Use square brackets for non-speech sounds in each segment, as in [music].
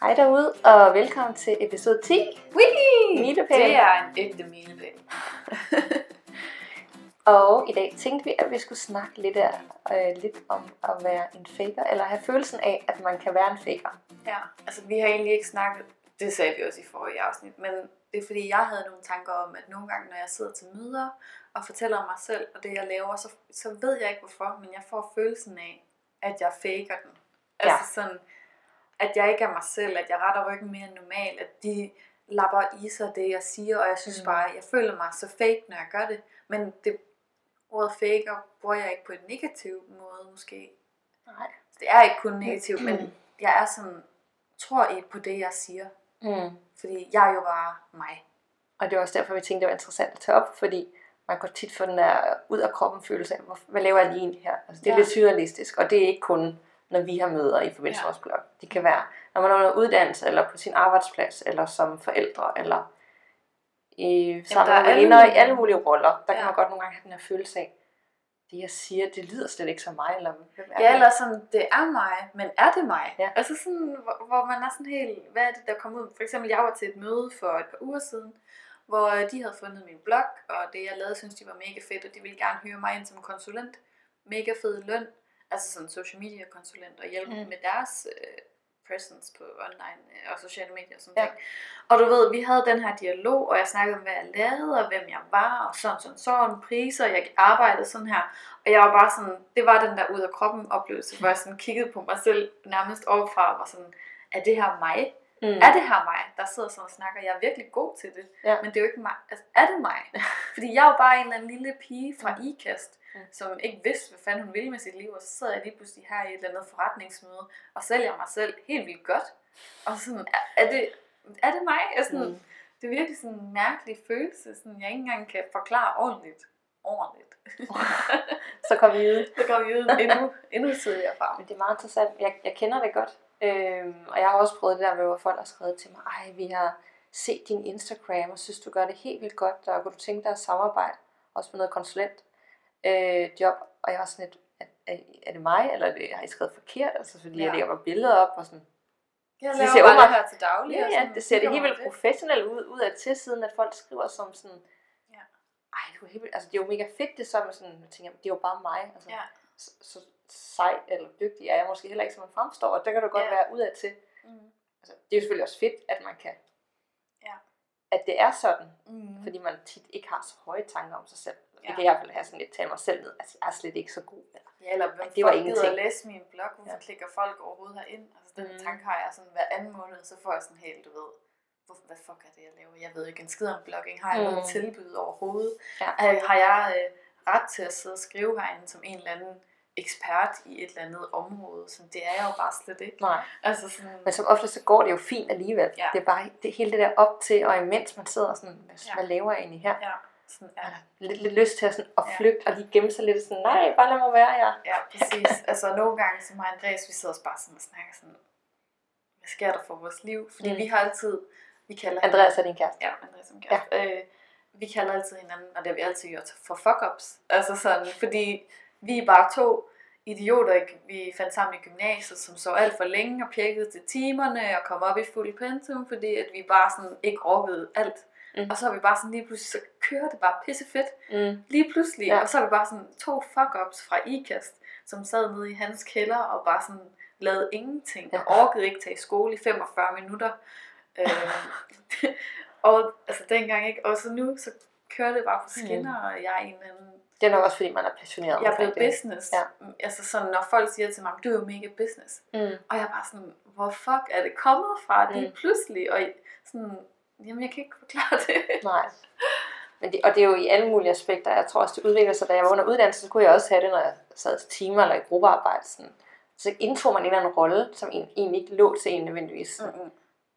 Hej derude, og velkommen til episode 10. Whee! Milepæl. Det er en ægte milepæl. [laughs] Og i dag tænkte vi, at vi skulle snakke lidt, af, øh, lidt om at være en faker, eller have følelsen af, at man kan være en faker. Ja, altså vi har egentlig ikke snakket, det sagde vi også i forrige afsnit, men det er fordi, jeg havde nogle tanker om, at nogle gange, når jeg sidder til møder og fortæller mig selv og det, jeg laver, så, så ved jeg ikke hvorfor, men jeg får følelsen af, at jeg faker den. Altså Ja. sådan, at jeg ikke er mig selv, at jeg retter ryggen mere end normalt, at de lapper i sig det, jeg siger, og jeg synes Mm. mm. bare, jeg føler mig så fake, når jeg gør det. Men det ordet faker bruger jeg ikke på en negativ måde, måske. Nej. Det er ikke kun negativt, men jeg er sådan, tror I på det, jeg siger? Mm. Fordi jeg er jo bare mig. Og det er også derfor, vi tænkte, det var interessant at tage op, fordi man kan tit få den der ud af kroppen følelse af, hvad laver jeg lige her? Altså, det er Ja. lidt surrealistisk, og det er ikke kun, når vi har møder i forbindelse med vores blog. Det kan være, når man er under uddannelse, eller på sin arbejdsplads, eller som forældre, eller i sammen der med er alle veninder i alle mulige roller. Der kan Ja. man godt nogle gange have den her følelse af, det jeg siger, det lyder slet ikke som mig, eller er Ja, det? eller sådan, det er mig, men er det mig? Ja. Altså sådan, hvor, hvor man er sådan helt, hvad er det, der kommer ud? For eksempel, jeg var til et møde for et par uger siden, hvor øh, de havde fundet min blog, og det jeg lavede, synes de var mega fedt, og de ville gerne hyre mig ind som konsulent. Mega fed løn, altså sådan social media konsulent, og hjælpe Mm. med deres øh, presence på online øh, og sociale medier og sådan Ja. ja. ting. Og du ved, vi havde den her dialog, og jeg snakkede om, hvad jeg lavede, og hvem jeg var, og sådan, sådan, sådan, priser, og jeg arbejdede sådan her. Og jeg var bare sådan, det var den der ud af kroppen oplevelse, hvor jeg sådan kiggede på mig selv nærmest overfra, og var sådan, er det her mig? Mm. Er det her mig, der sidder sådan og snakker? Jeg er virkelig god til det, Ja. men det er jo ikke mig. Altså, er det mig? [laughs] Fordi jeg er jo bare en eller anden lille pige fra Mm. IKAST, Mm. som ikke vidste, hvad fanden hun ville med sit liv, og så sidder jeg lige pludselig her i et eller andet forretningsmøde, og sælger mig selv helt vildt godt. Og sådan, er, er, det, er det mig? Er sådan, Mm. Det er virkelig sådan en mærkelig følelse, sådan, jeg ikke engang kan forklare ordentligt. Ordentligt. [laughs] Så kom vi ud. Så går vi ud endnu, endnu tidligere frem. Men det er meget interessant. Jeg, jeg kender det godt. Øhm, og jeg har også prøvet det der med, hvor folk har skrevet til mig, ej, vi har set din Instagram, og synes, du gør det helt vildt godt, og kunne du tænke dig at samarbejde, også med noget konsulent øh, job. Og jeg var sådan lidt, er, er, er det mig, eller er det, har I skrevet forkert? Altså, fordi ja. jeg lægger bare billeder op, og sådan, Jeg Det laver ser bare det her til daglig. ja, ja, sådan, det ser det helt mig vildt professionelt ud, ud af til siden, at folk skriver som sådan, Ja. ej, det, var helt vildt, altså, det er jo mega fedt, det med sådan, jeg tænker, det er jo bare mig, altså, Ja. så, så sej eller dygtig er jeg måske heller ikke, som man fremstår, og der kan du godt Ja. være udad til. Mm. Altså, det er jo selvfølgelig også fedt, at man kan. At det er sådan, Mm. fordi man tit ikke har så høje tanker om sig selv. Det Ja. kan jeg i hvert fald have sådan lidt, tale mig selv ned, altså jeg er slet ikke så god. Eller, Ja, eller hvem det var folk gider at læse min blog, hvorfor Ja. klikker folk overhovedet herind? Altså den Mm. tanke har jeg sådan hver anden måned, så får jeg sådan helt, du ved, hvad fuck er det, jeg laver? Jeg ved ikke en skid om blogging. Har jeg Mm. noget tilbud overhovedet? Ja. Har jeg øh, ret til at sidde og skrive herinde som en eller anden ekspert i et eller andet område? Så det er jeg jo bare slet ikke. nej. Altså sådan, Men som ofte så går det jo fint alligevel. Ja. Det er bare det, hele det der op til, og imens man sidder sådan, hvad, Ja. hvad laver jeg egentlig her? ja, sådan er det. Lidt, lidt lyst til at, sådan, at Ja. flygte og lige gemme sig lidt sådan, nej, bare lad mig være her. Ja, præcis. [laughs] altså nogle gange, som mig og Andreas, vi sidder også bare sådan og snakker sådan, hvad sker der for vores liv? Fordi Mm. vi har altid, vi kalder Andreas er din kæreste. Ja, Andreas som kæreste. Ja. Øh, vi kalder altid hinanden, og det har vi altid gjort, for fuck-ups. Altså sådan, fordi vi er bare to idioter, vi fandt sammen i gymnasiet, som så alt for længe og pjekkede til timerne og kom op i fuld pensum, fordi at vi bare sådan ikke orkede alt. Mm. Mm. Og så er vi bare sådan lige pludselig, så kører det bare pissefedt. Mm. Lige pludselig. Ja. Og så er vi bare sådan to fuck-ups fra IKAST, som sad nede i hans kælder og bare sådan lavede ingenting. Ja. Og orkede ikke tage i skole i 45 minutter. [laughs] Øh, og altså dengang ikke. Og så nu, så kører det bare på skinner, og jeg er en anden... Det er nok også, fordi man er passioneret Jeg er blevet det. business. Ja. Altså sådan, når folk siger til mig, du er jo mega business. Mm. Og jeg er bare sådan, hvor fuck er det kommet fra lige Mm. pludselig? Og sådan, jamen jeg kan ikke forklare det. Nej. Men det, og det er jo i alle mulige aspekter. Jeg tror også, det udvikler sig. Da jeg var under uddannelse, så kunne jeg også have det, når jeg sad til timer eller i gruppearbejde. Sådan. Så indtog man en eller anden rolle, som en- egentlig ikke lå til en nødvendigvis. Mm. Mm-mm.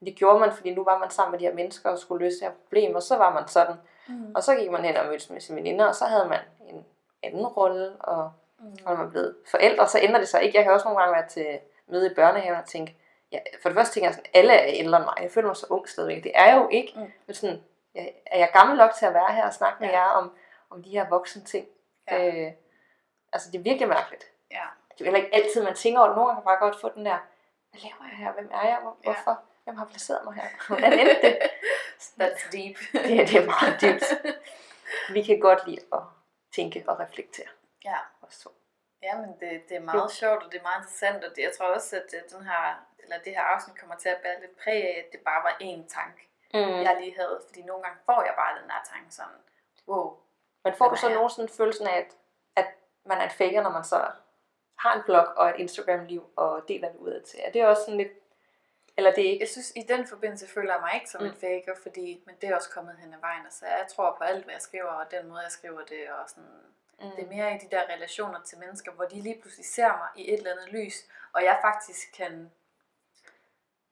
Det gjorde man, fordi nu var man sammen med de her mennesker og skulle løse det her problem, og så var man sådan. Mm. Og så gik man hen og mødtes med sine veninder, og så havde man en anden rolle, og Mm. og når man blevet forældre, så ændrer det sig ikke. Jeg kan også nogle gange være til møde i børnehaven og tænke, ja, for det første tænker jeg sådan, alle er ældre end mig. Jeg føler mig så ung stadigvæk. Det er jeg jo ikke. Mm. Men sådan, jeg, er jeg gammel nok til at være her og snakke med Ja. jer om, om de her voksne ting? Ja. Øh, altså, det er virkelig mærkeligt. Ja. Det er jo heller ikke altid, man tænker over det. Nogle gange kan man bare godt få den der, hvad laver jeg her? Hvem er jeg? Hvor, Ja. hvorfor? Hvem har placeret mig her? [laughs] Hvordan endte det? [laughs] That's deep. [laughs] det, er- det er meget dybt. Vi kan godt lide at tænke og reflektere. Ja. Os to. Ja, men det, det er meget sjovt, og det er meget interessant, og det, jeg tror også, at det, den her, eller det her afsnit kommer til at bære lidt præg af, at det bare var én tanke, Mm. jeg lige havde. Fordi nogle gange får jeg bare den der tanke sådan, wow, Men får du så nogensinde følelsen af, at, at man er en faker, når man så har en blog og et Instagram-liv og deler det udad til? Er det også sådan lidt... Eller det er ikke... Jeg synes, i den forbindelse føler jeg mig ikke som Mm. en faker, fordi, men det er også kommet hen ad vejen. Altså, jeg tror på alt, hvad jeg skriver, og den måde, jeg skriver det, og sådan, Mm. Det er mere i de der relationer til mennesker, hvor de lige pludselig ser mig i et eller andet lys, og jeg faktisk kan,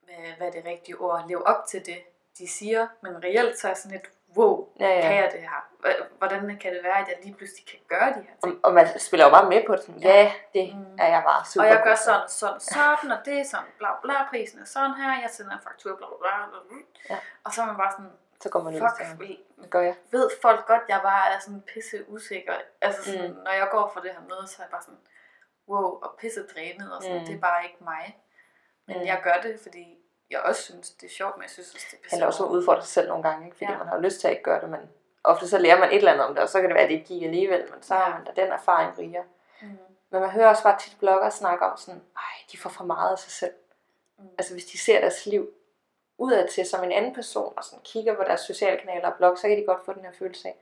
hvad, hvad er det rigtige ord, leve op til det, de siger, men reelt så er jeg sådan lidt, wow, Ja, ja. kan jeg det her? Hvordan kan det være, at jeg lige pludselig kan gøre de her ting? Og, og man spiller jo bare med på det. Sådan, ja, det Mm. er jeg bare super Og jeg gør sådan, sådan, sådan, og det er sådan, bla bla, prisen er sådan her, jeg sender en faktur, bla bla bla. Ja. Og så er man bare sådan, Så går man ud fuck, til gør jeg. ved folk godt, jeg bare er sådan pisse usikker. Altså sådan, Mm. når jeg går for det her møde, så er jeg bare sådan, wow, og pisse drænet, og sådan, Mm. det er bare ikke mig. Men mm. jeg gør det, fordi jeg også synes, det er sjovt, men jeg synes også, det er handler også om at udfordre sig selv nogle gange, ikke? fordi Ja. man har lyst til at ikke gøre det, men ofte så lærer man et eller andet om det, og så kan det være, at det ikke gik alligevel, men så har Ja. man da den erfaring rigere. Mm. Men man hører også bare tit bloggere snakke om sådan, ej, de får for meget af sig selv. Mm. Altså hvis de ser deres liv udad til som en anden person, og sådan kigger på deres sociale kanaler og blog, så kan de godt få den her følelse af,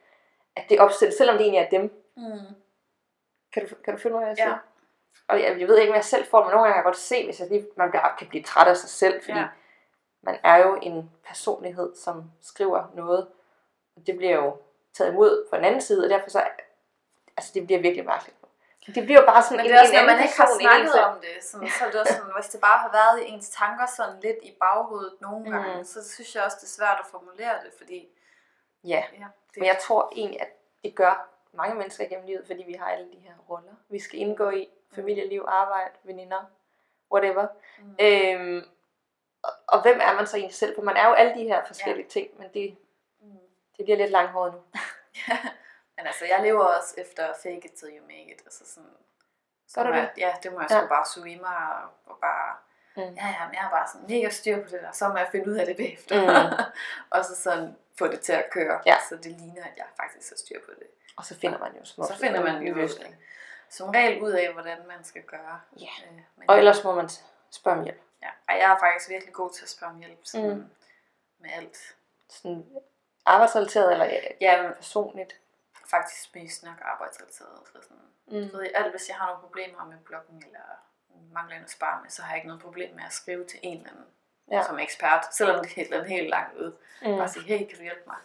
at det er opstillet, selvom det egentlig er dem. Mm. Kan du, kan du følge mig, hvad jeg Ja. siger? Og jeg, jeg ved ikke, hvad jeg selv får, men nogle gange kan jeg godt se, hvis jeg lige, man bliver, kan blive træt af sig selv, fordi Ja. Man er jo en personlighed, som skriver noget, og det bliver jo taget imod på den anden side, og derfor så, altså det bliver virkelig mærkeligt. Det bliver bare sådan en, det er også, en når man ikke har snakket om det, sådan, så er det også sådan, hvis det bare har været i ens tanker sådan lidt i baghovedet nogle Mm. gange, så synes jeg også, det er svært at formulere det, fordi Ja, ja, det, men jeg tror egentlig, at det gør mange mennesker gennem livet, fordi vi har alle de her roller, vi skal indgå i. Familieliv, arbejde, veninder, whatever. Mm. Øhm, og, og hvem er man så egentlig selv? For man er jo alle de her forskellige ting, men det, Mm. det bliver lidt langhåret nu. [laughs] Men altså, jeg lever også efter fake it till you make it. Altså sådan, så Gør du det? Ja, det må jeg Ja. sgu bare suge mig og, og bare... Mm. Ja, ja, men jeg har bare sådan mega styr på det der, så må jeg finde ud af det bagefter. Mm. [laughs] og så sådan få det til at køre, Ja. så det ligner, at jeg faktisk har styr på det. Og så finder man jo små Så finder man jo løsning. som regel ud af, hvordan man skal gøre. Ja. Øh, men Og ellers må man spørge om hjælp. Ja, og jeg er faktisk virkelig god til at spørge om hjælp sådan, Mm. med alt. Sådan arbejdsrelateret eller ja, Ja, men personligt. faktisk mest nok arbejdsrelateret. Så sådan, Mm. Ved, alt hvis jeg har nogle problemer med bloggen, eller mangler en at spare med, så har jeg ikke noget problem med at skrive til en eller anden Ja. som ekspert, selvom det er helt, helt langt ud. Mm. Bare sige, hey, kan du hjælpe mig?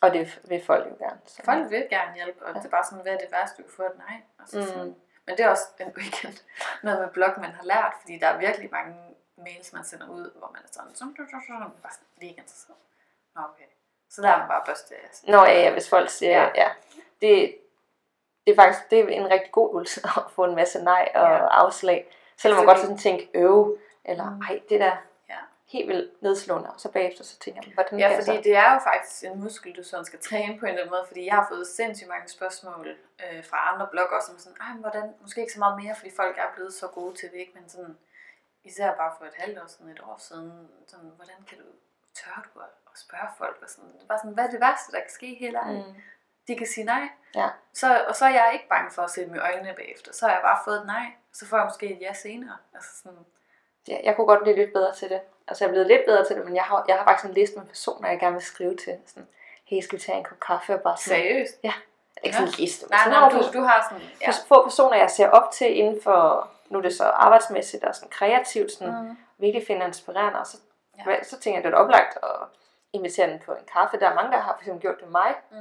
Og det vil folk jo gerne. Så. Folk vil gerne hjælpe, og Ja. det er bare sådan, hvad er det værste, du kan få nej? Altså, mm. sådan. Men det er også en weekend, noget med blog, man har lært, fordi der er virkelig mange mails, man sender ud, hvor man er sådan, sådan, sådan, sådan, sådan, bare sådan, lige ikke interesseret. Nå, okay. Så der er man bare børste af. Nå ja, ja, hvis folk siger, ja, det, det er faktisk det er en rigtig god øvelse [laughs] at få en masse nej og Ja. afslag. Selvom man Fordi- godt sådan tænker, øv, eller Mm. ej, det der. Helt vildt nedslående. Og så bagefter så tænker jeg, hvordan Ja, fordi det er jo faktisk en muskel, du sådan skal træne på en eller anden måde, fordi jeg har fået sindssygt mange spørgsmål øh, fra andre bloggere, som er sådan, ej, hvordan, måske ikke så meget mere, fordi folk er blevet så gode til det, ikke? men sådan, især bare for et halvt år siden, et år siden, sådan, hvordan kan du, tør du at, spørge folk, og sådan, det er bare sådan, hvad er det værste, der kan ske? Mm. Mm. De kan sige nej, Ja. så, og så er jeg ikke bange for at se dem i øjnene bagefter, så har jeg bare fået et nej, så får jeg måske et ja senere, altså sådan, Ja, jeg kunne godt blive lidt bedre til det. Altså jeg er blevet lidt bedre til det, men jeg har, jeg har faktisk en liste med personer, jeg gerne vil skrive til. Sådan, hey, skal vi tage en kop kaffe? Og bare sådan, seriøst. ikke sådan en liste, men Nej, sådan nej, du, du har sådan, ja. ja. få personer, jeg ser op til inden for, nu er det så arbejdsmæssigt og sådan kreativt, sådan, Mm. virkelig finder inspirerende, og så, Ja. ja. så tænker jeg, det er oplagt at invitere den på en kaffe. Der er mange, der har for eksempel gjort det med mig. Mm.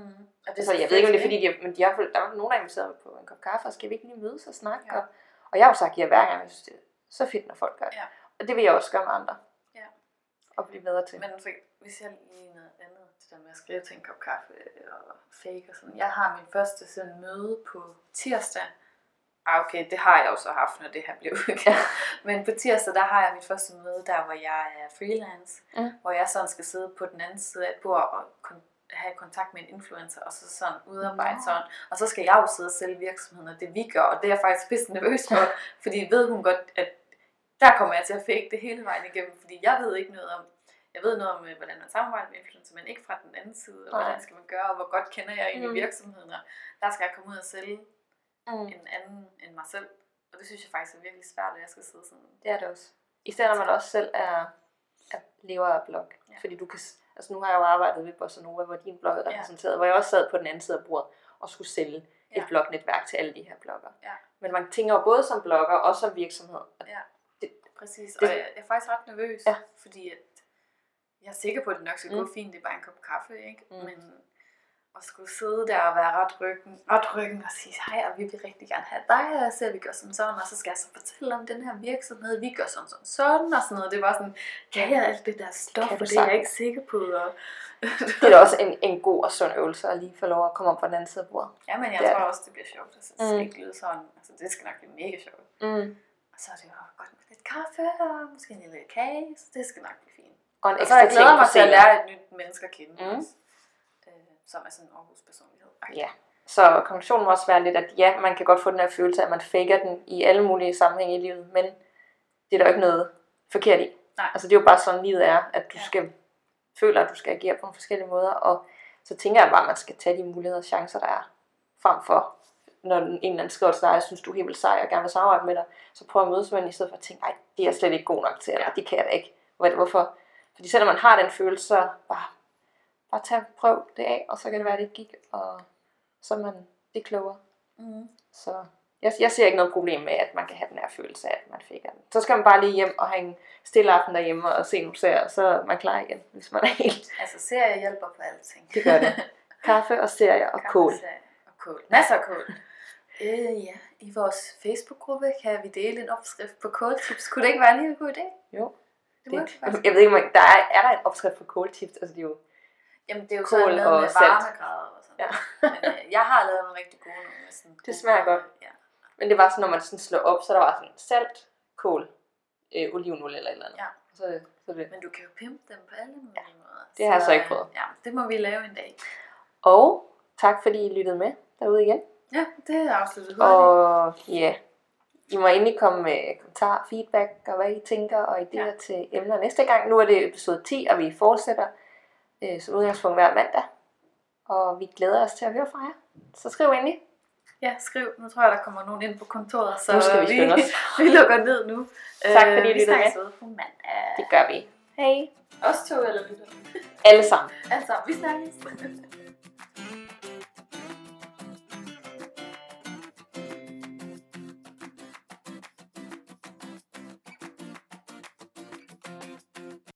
Og Det så jeg ved ikke, om det er fordi, de, men de har, der er nogen, der har inviteret mig på en kop kaffe, og skal vi ikke lige mødes og snakke? Ja. Og, og jeg har jo sagt ja hver gang, jeg synes, det så fedt, når folk gør det. Ja. Og det vil jeg også gøre med andre. Ja. Og blive bedre til. Men for, hvis jeg lige noget andet, det der med at skrive til en kop kaffe og fake og sådan. Jeg har min første sådan møde på tirsdag. Ah, okay, det har jeg jo så haft, når det her blev Ja. Men på tirsdag, der har jeg mit første møde, der hvor jeg er freelance. Mm. Hvor jeg sådan skal sidde på den anden side af et bord og have kontakt med en influencer, og så sådan udarbejde sådan. Og så skal jeg jo sidde og sælge virksomheden, og det vi gør, og det er jeg faktisk pisse nervøs for, [laughs] fordi ved hun godt, at der kommer jeg til at fake det hele vejen igennem, fordi jeg ved ikke noget om, jeg ved noget om, øh, hvordan man samarbejder med influencer, men ikke fra den anden side, og Nej. hvordan skal man gøre, og hvor godt kender jeg egentlig Mm. virksomheden, og der skal jeg komme ud og sælge Mm. en anden end mig selv. Og det synes jeg faktisk er virkelig svært, at jeg skal sidde sådan. Det er det også. Især når man også selv er, er lever af blog. Ja. Fordi du kan, altså nu har jeg jo arbejdet ved Bossa Nova, hvor din blog er Ja. repræsenteret, hvor jeg også sad på den anden side af bordet og skulle sælge et Ja. blognetværk til alle de her blogger. Ja. Men man tænker jo både som blogger og som virksomhed. Ja. Det- Præcis, det- og jeg, jeg er faktisk ret nervøs, Ja. fordi at jeg er sikker på, at det nok skal gå Mm. fint, det er bare en kop kaffe, ikke? Mm. Men at skulle sidde der og være ret ryggen, ret ryggen og sige, hej, og vi vil rigtig gerne have dig, og jeg ser, vi gør sådan sådan, og så skal jeg så fortælle om den her virksomhed, vi gør sådan sådan sådan, og sådan noget. Det var sådan, kan jeg alt det der stof, og det er jeg ikke sikker på. Og... [laughs] Det er da også en, en god og sund øvelse at lige få lov at komme op på den anden side af bordet. ja, men jeg Det tror det. også, det bliver sjovt. Altså, det skal Mm. ikke lyde sådan. Altså, det skal nok blive mega sjovt. Mm. Og så er det jo godt med lidt kaffe, og måske en lille kage, så det skal nok blive fint. Og en Og så jeg glæder mig til at lære et nyt menneske at kende, Mm. også, som er sådan en Aarhus personlighed. Ja. Så konklusionen må også være lidt, at ja, man kan godt få den her følelse af, at man faker den i alle mulige sammenhænge i livet, men det er der jo ikke noget forkert i. Nej. Altså det er jo bare sådan livet er, at du Ja. skal føle, at du skal agere på nogle forskellige måder, og så tænker jeg bare, at man skal tage de muligheder og chancer, der er, frem for, når en eller anden skriver til dig, jeg synes, du er helt vildt sej og gerne vil samarbejde med dig, så prøv at mødes med den, i stedet for at tænke, nej, det er jeg slet ikke god nok til, eller det kan jeg da ikke. Hvor- Hvorfor? Fordi selvom man har den følelse, så bare, bare tag, prøv det af, og så kan det være, at det gik, og så er man det klogere. Mm. Så jeg, jeg ser ikke noget problem med, at man kan have den her følelse af, at man fik den. Så skal man bare lige hjem og have en stille aften derhjemme og se nogle serier, så er man klar igen, hvis man er helt. Altså, serie hjælper på alting. Det gør det. [laughs] Kaffe og serier og kål. Kaffe, Og kål. Masser af kål. øh, ja, i vores Facebook-gruppe kan vi dele en opskrift på kåltips. Kunne det ikke være en lille god idé? Jo. Det Det, jeg ved ikke, der er, er der en opskrift på kåltips? Altså, det er jo, Jamen, det er jo kål sådan noget og med salt. varmegrader og sådan Ja. Men øh, jeg har lavet nogle rigtig gode nogle. Sådan Det smager godt. Ja. men det var sådan, når man sådan slår op, så der var sådan salt, kål, øh, olivenolie eller et eller andet. Ja. Så, så det. Men du kan jo pimpe dem på alle mulige måder. det har jeg så ikke øh, prøvet. Ja, det må vi lave en dag. Og tak fordi I lyttede med derude igen. Ja, det er afsluttet hurtigt. Og ja, I må endelig komme med kommentarer, feedback og hvad I tænker og idéer ja. Ja. til emner næste gang. Nu er det episode 10, og vi fortsætter øh, som udgangspunkt hver mandag. Og vi glæder os til at høre fra jer. Så skriv endelig. Ja, skriv. Nu tror jeg, der kommer nogen ind på kontoret, så Nu skal vi os. [laughs] vi lukker ned nu. Tak, fordi I Øh, vi lyttede med. ved på mandag. Det gør vi. Hej. Os to eller lytter. Alle sammen. Altså, vi snakkes. [laughs]